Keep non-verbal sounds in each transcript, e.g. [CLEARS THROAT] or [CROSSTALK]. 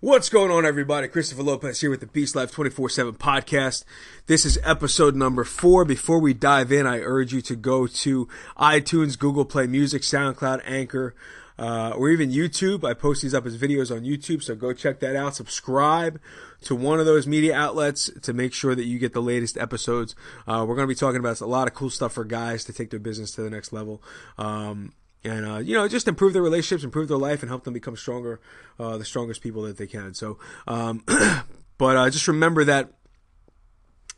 What's going on, everybody? Christopher Lopez here with the Beast Life 24 7 podcast. This is episode number four. Before we dive in, I urge you to go to iTunes, Google Play Music, SoundCloud, Anchor, uh, or even YouTube. I post these up as videos on YouTube, so go check that out. Subscribe to one of those media outlets to make sure that you get the latest episodes. Uh, we're going to be talking about a lot of cool stuff for guys to take their business to the next level. Um, and uh, you know just improve their relationships improve their life and help them become stronger uh, the strongest people that they can. So um, [CLEARS THROAT] but uh, just remember that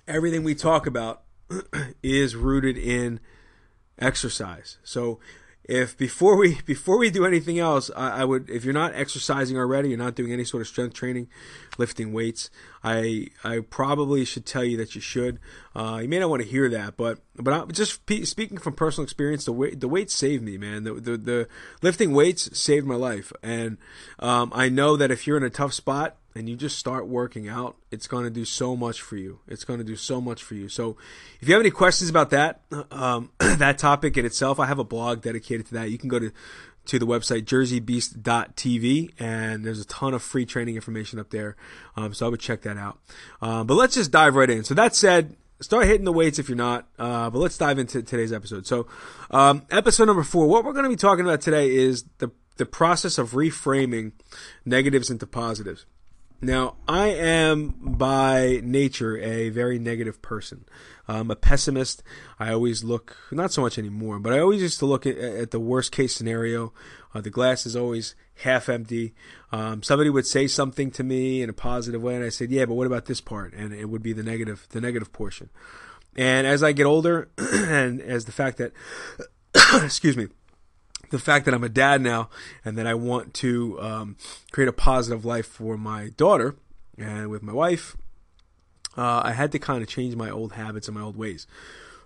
everything we talk about [CLEARS THROAT] is rooted in exercise. So if before we [LAUGHS] before we do anything else, I, I, would if you're not exercising already, you're not doing any sort of strength training, lifting weights. I I probably should tell you that you should. Uh, you may not want to hear that, but but I, just pe- speaking from personal experience, the weight the weights saved me, man. The the, the lifting weights saved my life, and um, I know that if you're in a tough spot and you just start working out, it's going to do so much for you. It's going to do so much for you. So, if you have any questions about that, um, [CLEARS THROAT] that topic in itself, I have a blog dedicated to that. You can go to to the website jerseybeast.tv and there's a ton of free training information up there. Um, so I would check that out. Um, but let's just dive right in. So that said, start hitting the weights if you're not. Uh, but let's dive into today's episode. So, um, episode number four. What we're going to be talking about today is the the process of reframing negatives into positives. Now, I am by nature a very negative person. I'm a pessimist. I always look, not so much anymore, but I always used to look at, at the worst case scenario. Uh, the glass is always half empty. Um, somebody would say something to me in a positive way, and I said, "Yeah, but what about this part?" And it would be the negative, the negative portion. And as I get older, [CLEARS THROAT] and as the fact that, [COUGHS] excuse me, the fact that I'm a dad now and that I want to um, create a positive life for my daughter and with my wife, uh, I had to kind of change my old habits and my old ways.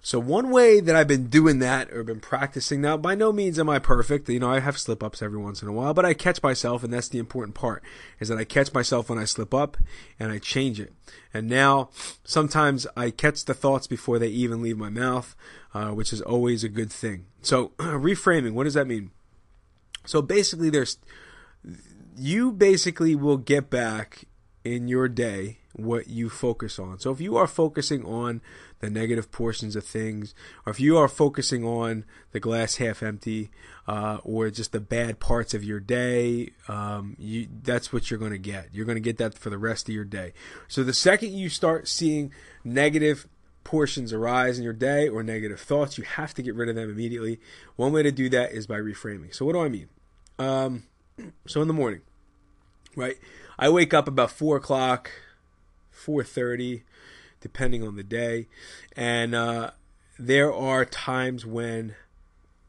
So one way that I've been doing that or been practicing now, by no means am I perfect. You know, I have slip ups every once in a while, but I catch myself, and that's the important part, is that I catch myself when I slip up and I change it. And now sometimes I catch the thoughts before they even leave my mouth, uh, which is always a good thing. So [CLEARS THROAT] reframing, what does that mean? So basically, there's you basically will get back in your day what you focus on. So if you are focusing on the negative portions of things, or if you are focusing on the glass half empty, uh, or just the bad parts of your day, um, you, that's what you're going to get. You're going to get that for the rest of your day. So the second you start seeing negative portions arise in your day or negative thoughts, you have to get rid of them immediately. One way to do that is by reframing. So what do I mean? Um, [CLEARS THROAT] so in the morning, right? I wake up about four o'clock, four thirty, depending on the day, and uh, there are times when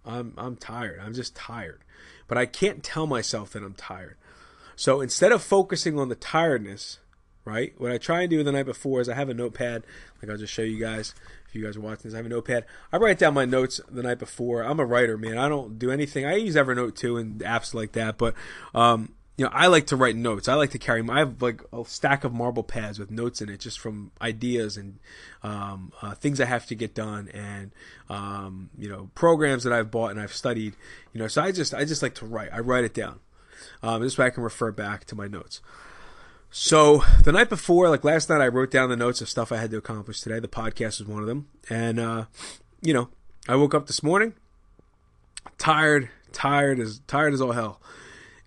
I'm I'm tired. I'm just tired, but I can't tell myself that I'm tired. So instead of focusing on the tiredness, right? What I try and do the night before is I have a notepad, like I'll just show you guys if you guys are watching this. I have a notepad. I write down my notes the night before. I'm a writer, man. I don't do anything. I use Evernote too and apps like that, but um, you know, I like to write notes. I like to carry. I have like a stack of marble pads with notes in it, just from ideas and um, uh, things I have to get done, and um, you know, programs that I've bought and I've studied. You know, so I just I just like to write. I write it down. Um, this way I can refer back to my notes. So the night before, like last night, I wrote down the notes of stuff I had to accomplish today. The podcast was one of them, and uh, you know, I woke up this morning tired, tired as tired as all hell.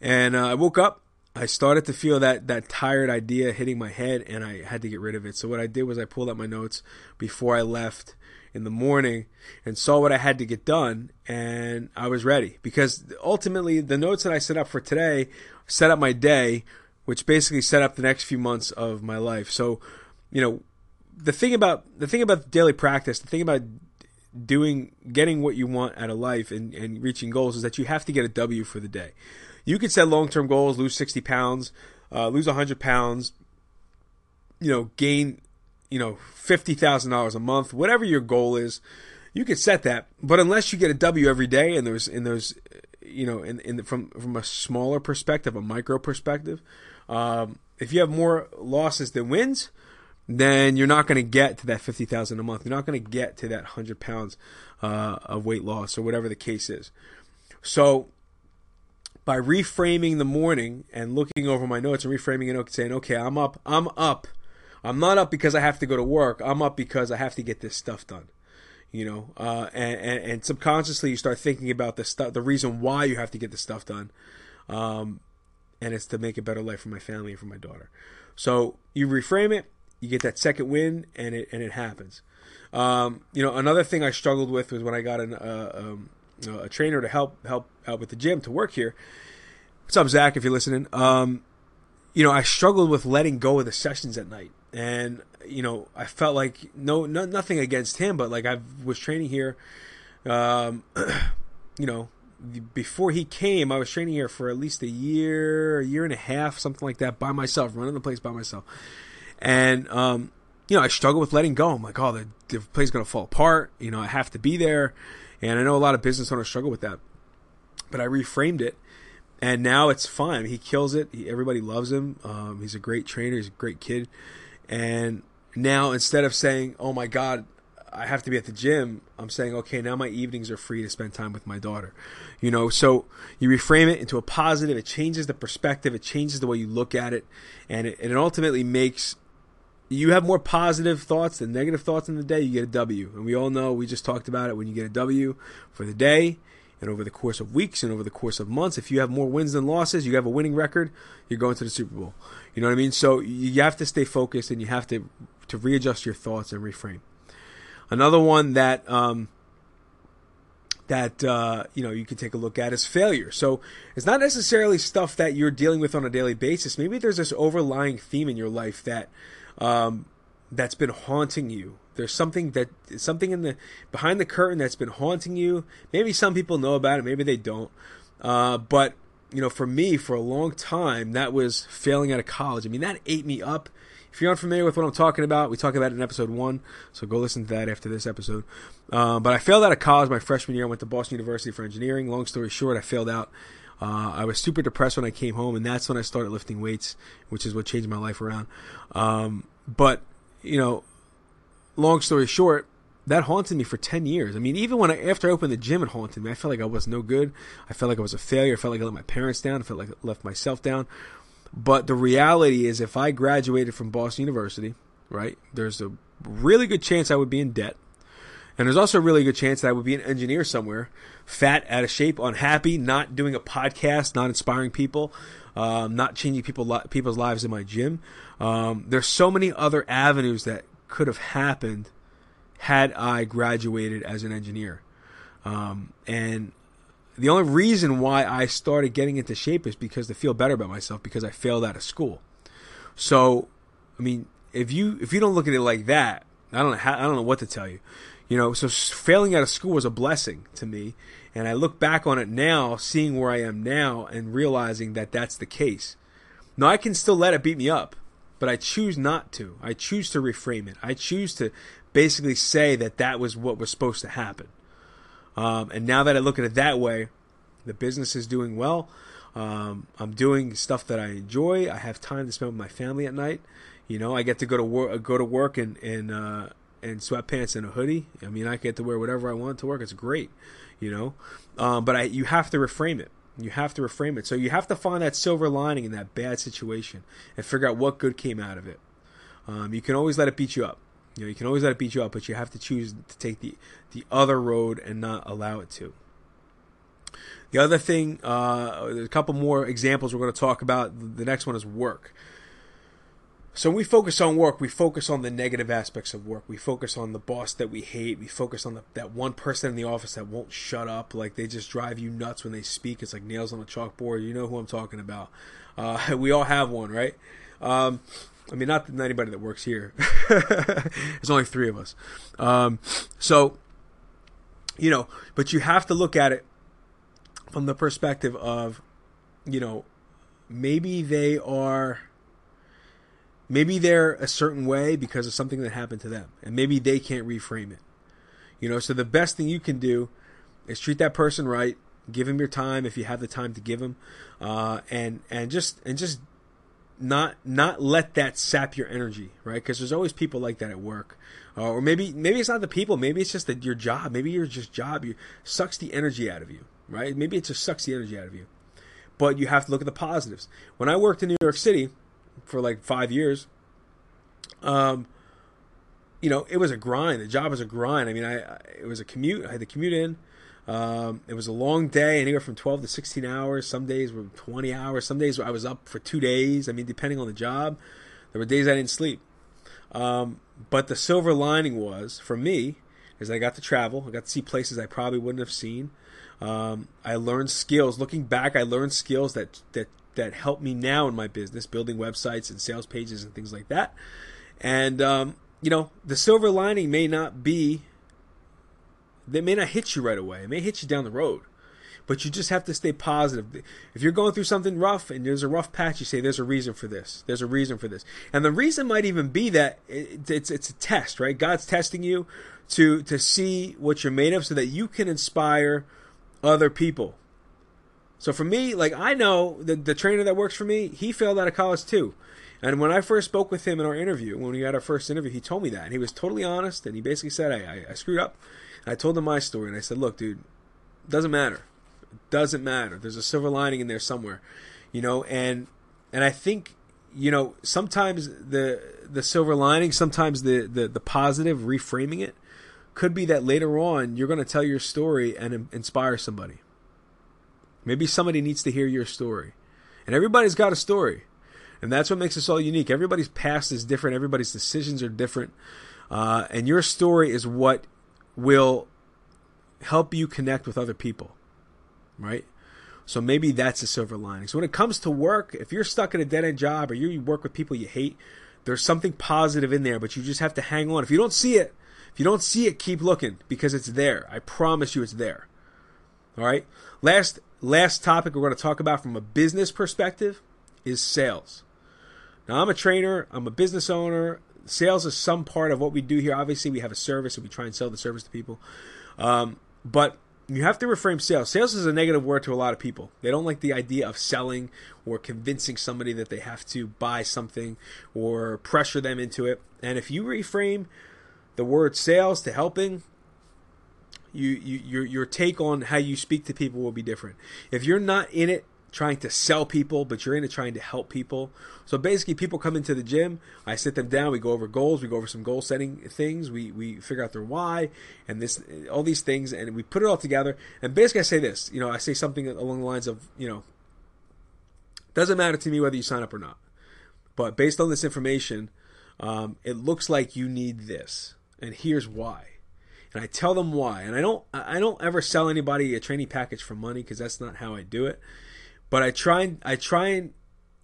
And uh, I woke up. I started to feel that that tired idea hitting my head, and I had to get rid of it. So what I did was I pulled out my notes before I left in the morning and saw what I had to get done, and I was ready because ultimately the notes that I set up for today set up my day, which basically set up the next few months of my life. So, you know, the thing about the thing about daily practice, the thing about doing getting what you want out of life and, and reaching goals is that you have to get a W for the day you could set long term goals, lose 60 pounds, uh, lose 100 pounds, you know, gain, you know, $50,000 a month, whatever your goal is, you could set that. But unless you get a W every day and there's, in those, you know, in, in from, from a smaller perspective, a micro perspective, um, if you have more losses than wins, then you're not going to get to that 50,000 a month. You're not going to get to that 100 pounds uh, of weight loss or whatever the case is. So by reframing the morning and looking over my notes and reframing it and saying, okay, I'm up, I'm up. I'm not up because I have to go to work. I'm up because I have to get this stuff done. You know, uh, and, and, and subconsciously you start thinking about the stuff, the reason why you have to get the stuff done, um, and it's to make a better life for my family and for my daughter. So you reframe it, you get that second win, and it and it happens. Um, you know, another thing I struggled with was when I got an, uh, um, a trainer to help help out with the gym to work here. What's up, Zach? If you're listening, um, you know, I struggled with letting go of the sessions at night, and you know, I felt like no, no nothing against him, but like I was training here, um, [CLEARS THROAT] you know, before he came, I was training here for at least a year, a year and a half, something like that, by myself, running the place by myself, and um, you know, I struggle with letting go. I'm like, oh, the, the place is going to fall apart. You know, I have to be there. And I know a lot of business owners struggle with that. But I reframed it. And now it's fine. He kills it. He, everybody loves him. Um, he's a great trainer. He's a great kid. And now instead of saying, oh my God, I have to be at the gym, I'm saying, okay, now my evenings are free to spend time with my daughter. You know, so you reframe it into a positive. It changes the perspective. It changes the way you look at it. And it, and it ultimately makes you have more positive thoughts than negative thoughts in the day, you get a W. And we all know, we just talked about it, when you get a W for the day and over the course of weeks and over the course of months, if you have more wins than losses, you have a winning record, you're going to the Super Bowl. You know what I mean? So you have to stay focused and you have to, to readjust your thoughts and reframe. Another one that, um, that uh, you know you can take a look at is failure. So it's not necessarily stuff that you're dealing with on a daily basis. Maybe there's this overlying theme in your life that um, that's been haunting you. There's something that something in the behind the curtain that's been haunting you. Maybe some people know about it, maybe they don't. Uh, but you know, for me, for a long time, that was failing out of college. I mean, that ate me up. If you're unfamiliar with what I'm talking about, we talk about it in episode one, so go listen to that after this episode. Uh, but I failed out of college my freshman year. I went to Boston University for engineering. Long story short, I failed out. Uh, I was super depressed when I came home, and that's when I started lifting weights, which is what changed my life around. Um, but you know, long story short, that haunted me for ten years. I mean, even when I after I opened the gym, it haunted me. I felt like I was no good. I felt like I was a failure. I felt like I let my parents down. I felt like I left myself down. But the reality is, if I graduated from Boston University, right, there's a really good chance I would be in debt. And there's also a really good chance that I would be an engineer somewhere, fat, out of shape, unhappy, not doing a podcast, not inspiring people, um, not changing people people's lives in my gym. Um, there's so many other avenues that could have happened had I graduated as an engineer. Um, and the only reason why I started getting into shape is because to feel better about myself because I failed out of school. So, I mean, if you if you don't look at it like that, I don't know how, I don't know what to tell you. You know, so failing out of school was a blessing to me. And I look back on it now, seeing where I am now, and realizing that that's the case. Now, I can still let it beat me up, but I choose not to. I choose to reframe it. I choose to basically say that that was what was supposed to happen. Um, and now that I look at it that way, the business is doing well. Um, I'm doing stuff that I enjoy. I have time to spend with my family at night. You know, I get to go to work, go to work and and uh, and sweatpants and a hoodie. I mean, I get to wear whatever I want to work. It's great, you know. Um, but I, you have to reframe it. You have to reframe it. So you have to find that silver lining in that bad situation and figure out what good came out of it. Um, you can always let it beat you up. You know, you can always let it beat you up, but you have to choose to take the the other road and not allow it to. The other thing, uh, there's a couple more examples we're going to talk about. The next one is work. So when we focus on work, we focus on the negative aspects of work. We focus on the boss that we hate. We focus on the, that one person in the office that won't shut up. Like they just drive you nuts when they speak. It's like nails on a chalkboard. You know who I'm talking about. Uh, [LAUGHS] we all have one, right? Um, I mean, not anybody that works here. [LAUGHS] There's only three of us. Um, so, you know, but you have to look at it from the perspective of, you know, maybe they are maybe they're a certain way because of something that happened to them and maybe they can't reframe it. You know so the best thing you can do is treat that person right give him your time if you have the time to give him uh, and and just and just not not let that sap your energy right? Because there's always people like that at work. Uh, or maybe maybe it's not the people. Maybe it's just that your job. Maybe your just job you sucks the energy out of you right? Maybe it just sucks the energy out of you. But you have to look at the positives. When I worked in New York City for like five years, um, you know, it was a grind. The job was a grind. I mean, I, I it was a commute. I had to commute in. Um, it was a long day, anywhere from 12 to 16 hours. Some days were 20 hours. Some days I was up for two days. I mean, depending on the job, there were days I didn't sleep. Um, but the silver lining was for me is I got to travel. I got to see places I probably wouldn't have seen. Um, I learned skills. Looking back, I learned skills that that that help me now in my business, building websites and sales pages and things like that. And um, you know, the silver lining may not be. They may not hit you right away. It may hit you down the road but you just have to stay positive. If you're going through something rough and there's a rough patch, you say there's a reason for this. There's a reason for this, and the reason might even be that it's it's a test, right? God's testing you to to see what you're made of, so that you can inspire other people. So for me, like I know the the trainer that works for me, he failed out of college too. And when I first spoke with him in our interview, when we had our first interview, he told me that. And he was totally honest. And he basically said, I, I, I screwed up. And I told him my story. And I said, look, dude, doesn't matter It doesn't matter. There's a silver lining in there somewhere, you know. And and I think you know sometimes the the silver lining, sometimes the the, the positive, reframing it, could be that later on you're going to tell your story and inspire somebody. Maybe somebody needs to hear your story, and everybody's got a story, and that's what makes us all unique. Everybody's past is different. Everybody's decisions are different, uh, and your story is what will help you connect with other people right? So maybe that's a silver lining. So when it comes to work, if you're stuck in a dead end job or you work with people you hate, there's something positive in there, but you just have to hang on. If you don't see it, if you don't see it, keep looking because it's there. I promise you it's there. All right? Last last topic we're going to talk about from a business perspective is sales. Now I'm a trainer, I'm a business owner. Sales is some part of what we do here. Obviously, we have a service and we try and sell the service to people. Um, but you have to reframe sales. Sales is a negative word to a lot of people. They don't like the idea of selling or convincing somebody that they have to buy something or pressure them into it. And if you reframe the word sales to helping, you, you your your take on how you speak to people will be different. If you're not in it trying to sell people, but you're into trying to help people. So basically, people come into the gym. I sit them down. We go over goals. We go over some goal setting things. We we figure out their why and this all these things, and we put it all together. And basically, I say this. You know, I say something along the lines of, you know, doesn't matter to me whether you sign up or not, but based on this information, um, it looks like you need this, and here's why and I tell them why. And I don't I don't ever sell anybody a training package for money because that's not how I do it. But I try and I try and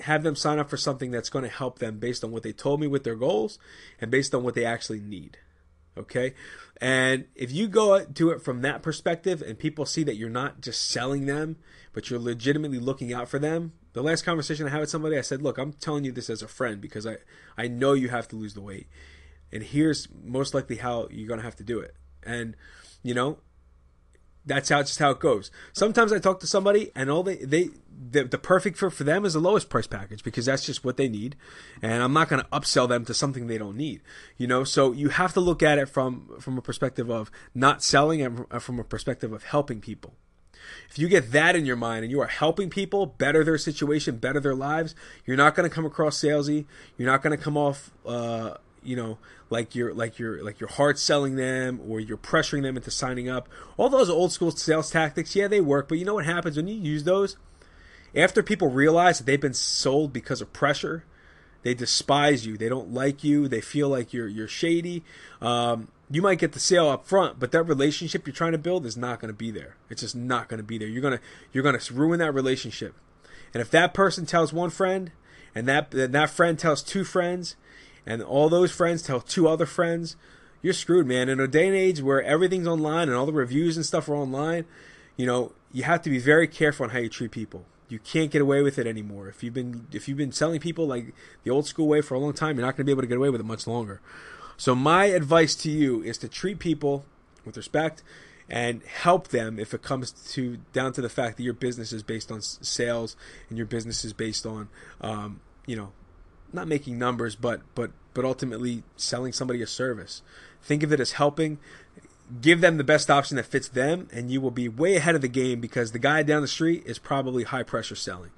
have them sign up for something that's going to help them based on what they told me with their goals and based on what they actually need. Okay? And if you go to it from that perspective and people see that you're not just selling them, but you're legitimately looking out for them. The last conversation I had with somebody, I said, "Look, I'm telling you this as a friend because I I know you have to lose the weight. And here's most likely how you're going to have to do it." And you know, that's how just how it goes. Sometimes I talk to somebody and all they they the, the perfect fit for them is the lowest price package because that's just what they need, and I'm not going to upsell them to something they don't need. You know, so you have to look at it from from a perspective of not selling and from a perspective of helping people. If you get that in your mind and you are helping people better their situation, better their lives, you're not going to come across salesy. You're not going to come off uh, you know like you're like you're like you're hard selling them or you're pressuring them into signing up. All those old school sales tactics yeah they work but you know what happens? When you use those after people realize that they've been sold because of pressure they despise you. They don't like you. They feel like you're you're shady. Um, you might get the sale up front but that relationship you're trying to build is not going to be there. It's just not going to be there. You're going to you're going to ruin that relationship. And if that person tells one friend and that and that friend tells two friends and all those friends tell two other friends, you're screwed, man. In a day and age where everything's online and all the reviews and stuff are online, you know, you have to be very careful on how you treat people. You can't get away with it anymore. If you've been if you've been selling people like the old school way for a long time, you're not going to be able to get away with it much longer. So my advice to you is to treat people with respect and help them if it comes to down to the fact that your business is based on sales and your business is based on um, you know not making numbers, but but but ultimately selling somebody a service. Think of it as helping. give them the best option that fits them, and you will be way ahead of the game because the guy down the street is probably high pressure selling.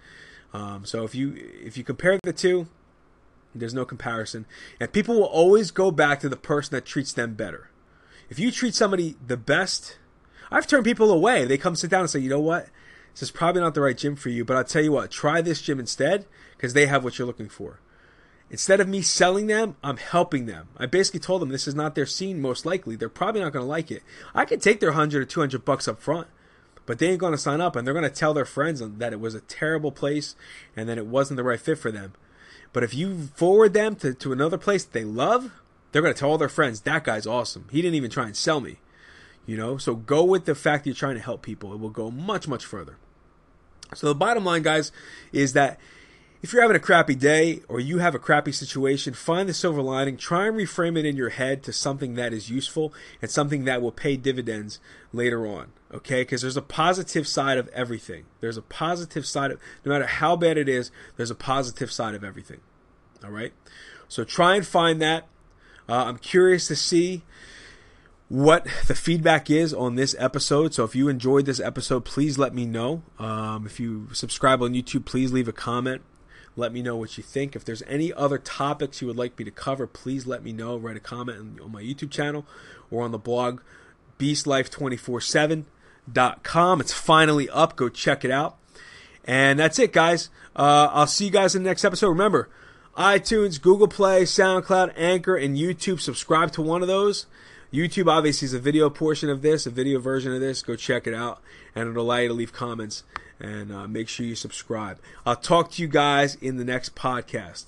Um, so if you if you compare the two, there's no comparison, and people will always go back to the person that treats them better. If you treat somebody the best, I've turned people away. They come sit down and say, you know what, this is probably not the right gym for you, but I'll tell you what, try this gym instead because they have what you're looking for. Instead of me selling them, I'm helping them. I basically told them this is not their scene, most likely. They're probably not going to like it. I could take their 100 or 200 bucks up front, but they ain't going to sign up and they're going to tell their friends that it was a terrible place and that it wasn't the right fit for them. But if you forward them to, to another place that they love, they're going to tell all their friends, that guy's awesome. He didn't even try and sell me. You know, so go with the fact that you're trying to help people. It will go much, much further. So the bottom line, guys, is that if you're having a crappy day or you have a crappy situation, find the silver lining. Try and reframe it in your head to something that is useful and something that will pay dividends later on. Okay? Because there's a positive side of everything. There's a positive side of, no matter how bad it is, there's a positive side of everything. All right? So try and find that. Uh, I'm curious to see what the feedback is on this episode. So if you enjoyed this episode, please let me know. Um, if you subscribe on YouTube, please leave a comment. Let me know what you think. If there's any other topics you would like me to cover, please let me know. Write a comment on my YouTube channel or on the blog beastlife247.com. It's finally up. Go check it out. And that's it, guys. Uh, I'll see you guys in the next episode. Remember, iTunes, Google Play, SoundCloud, Anchor, and YouTube. Subscribe to one of those. YouTube obviously is a video portion of this, a video version of this. Go check it out, and it'll allow you to leave comments and uh, make sure you subscribe. I'll talk to you guys in the next podcast.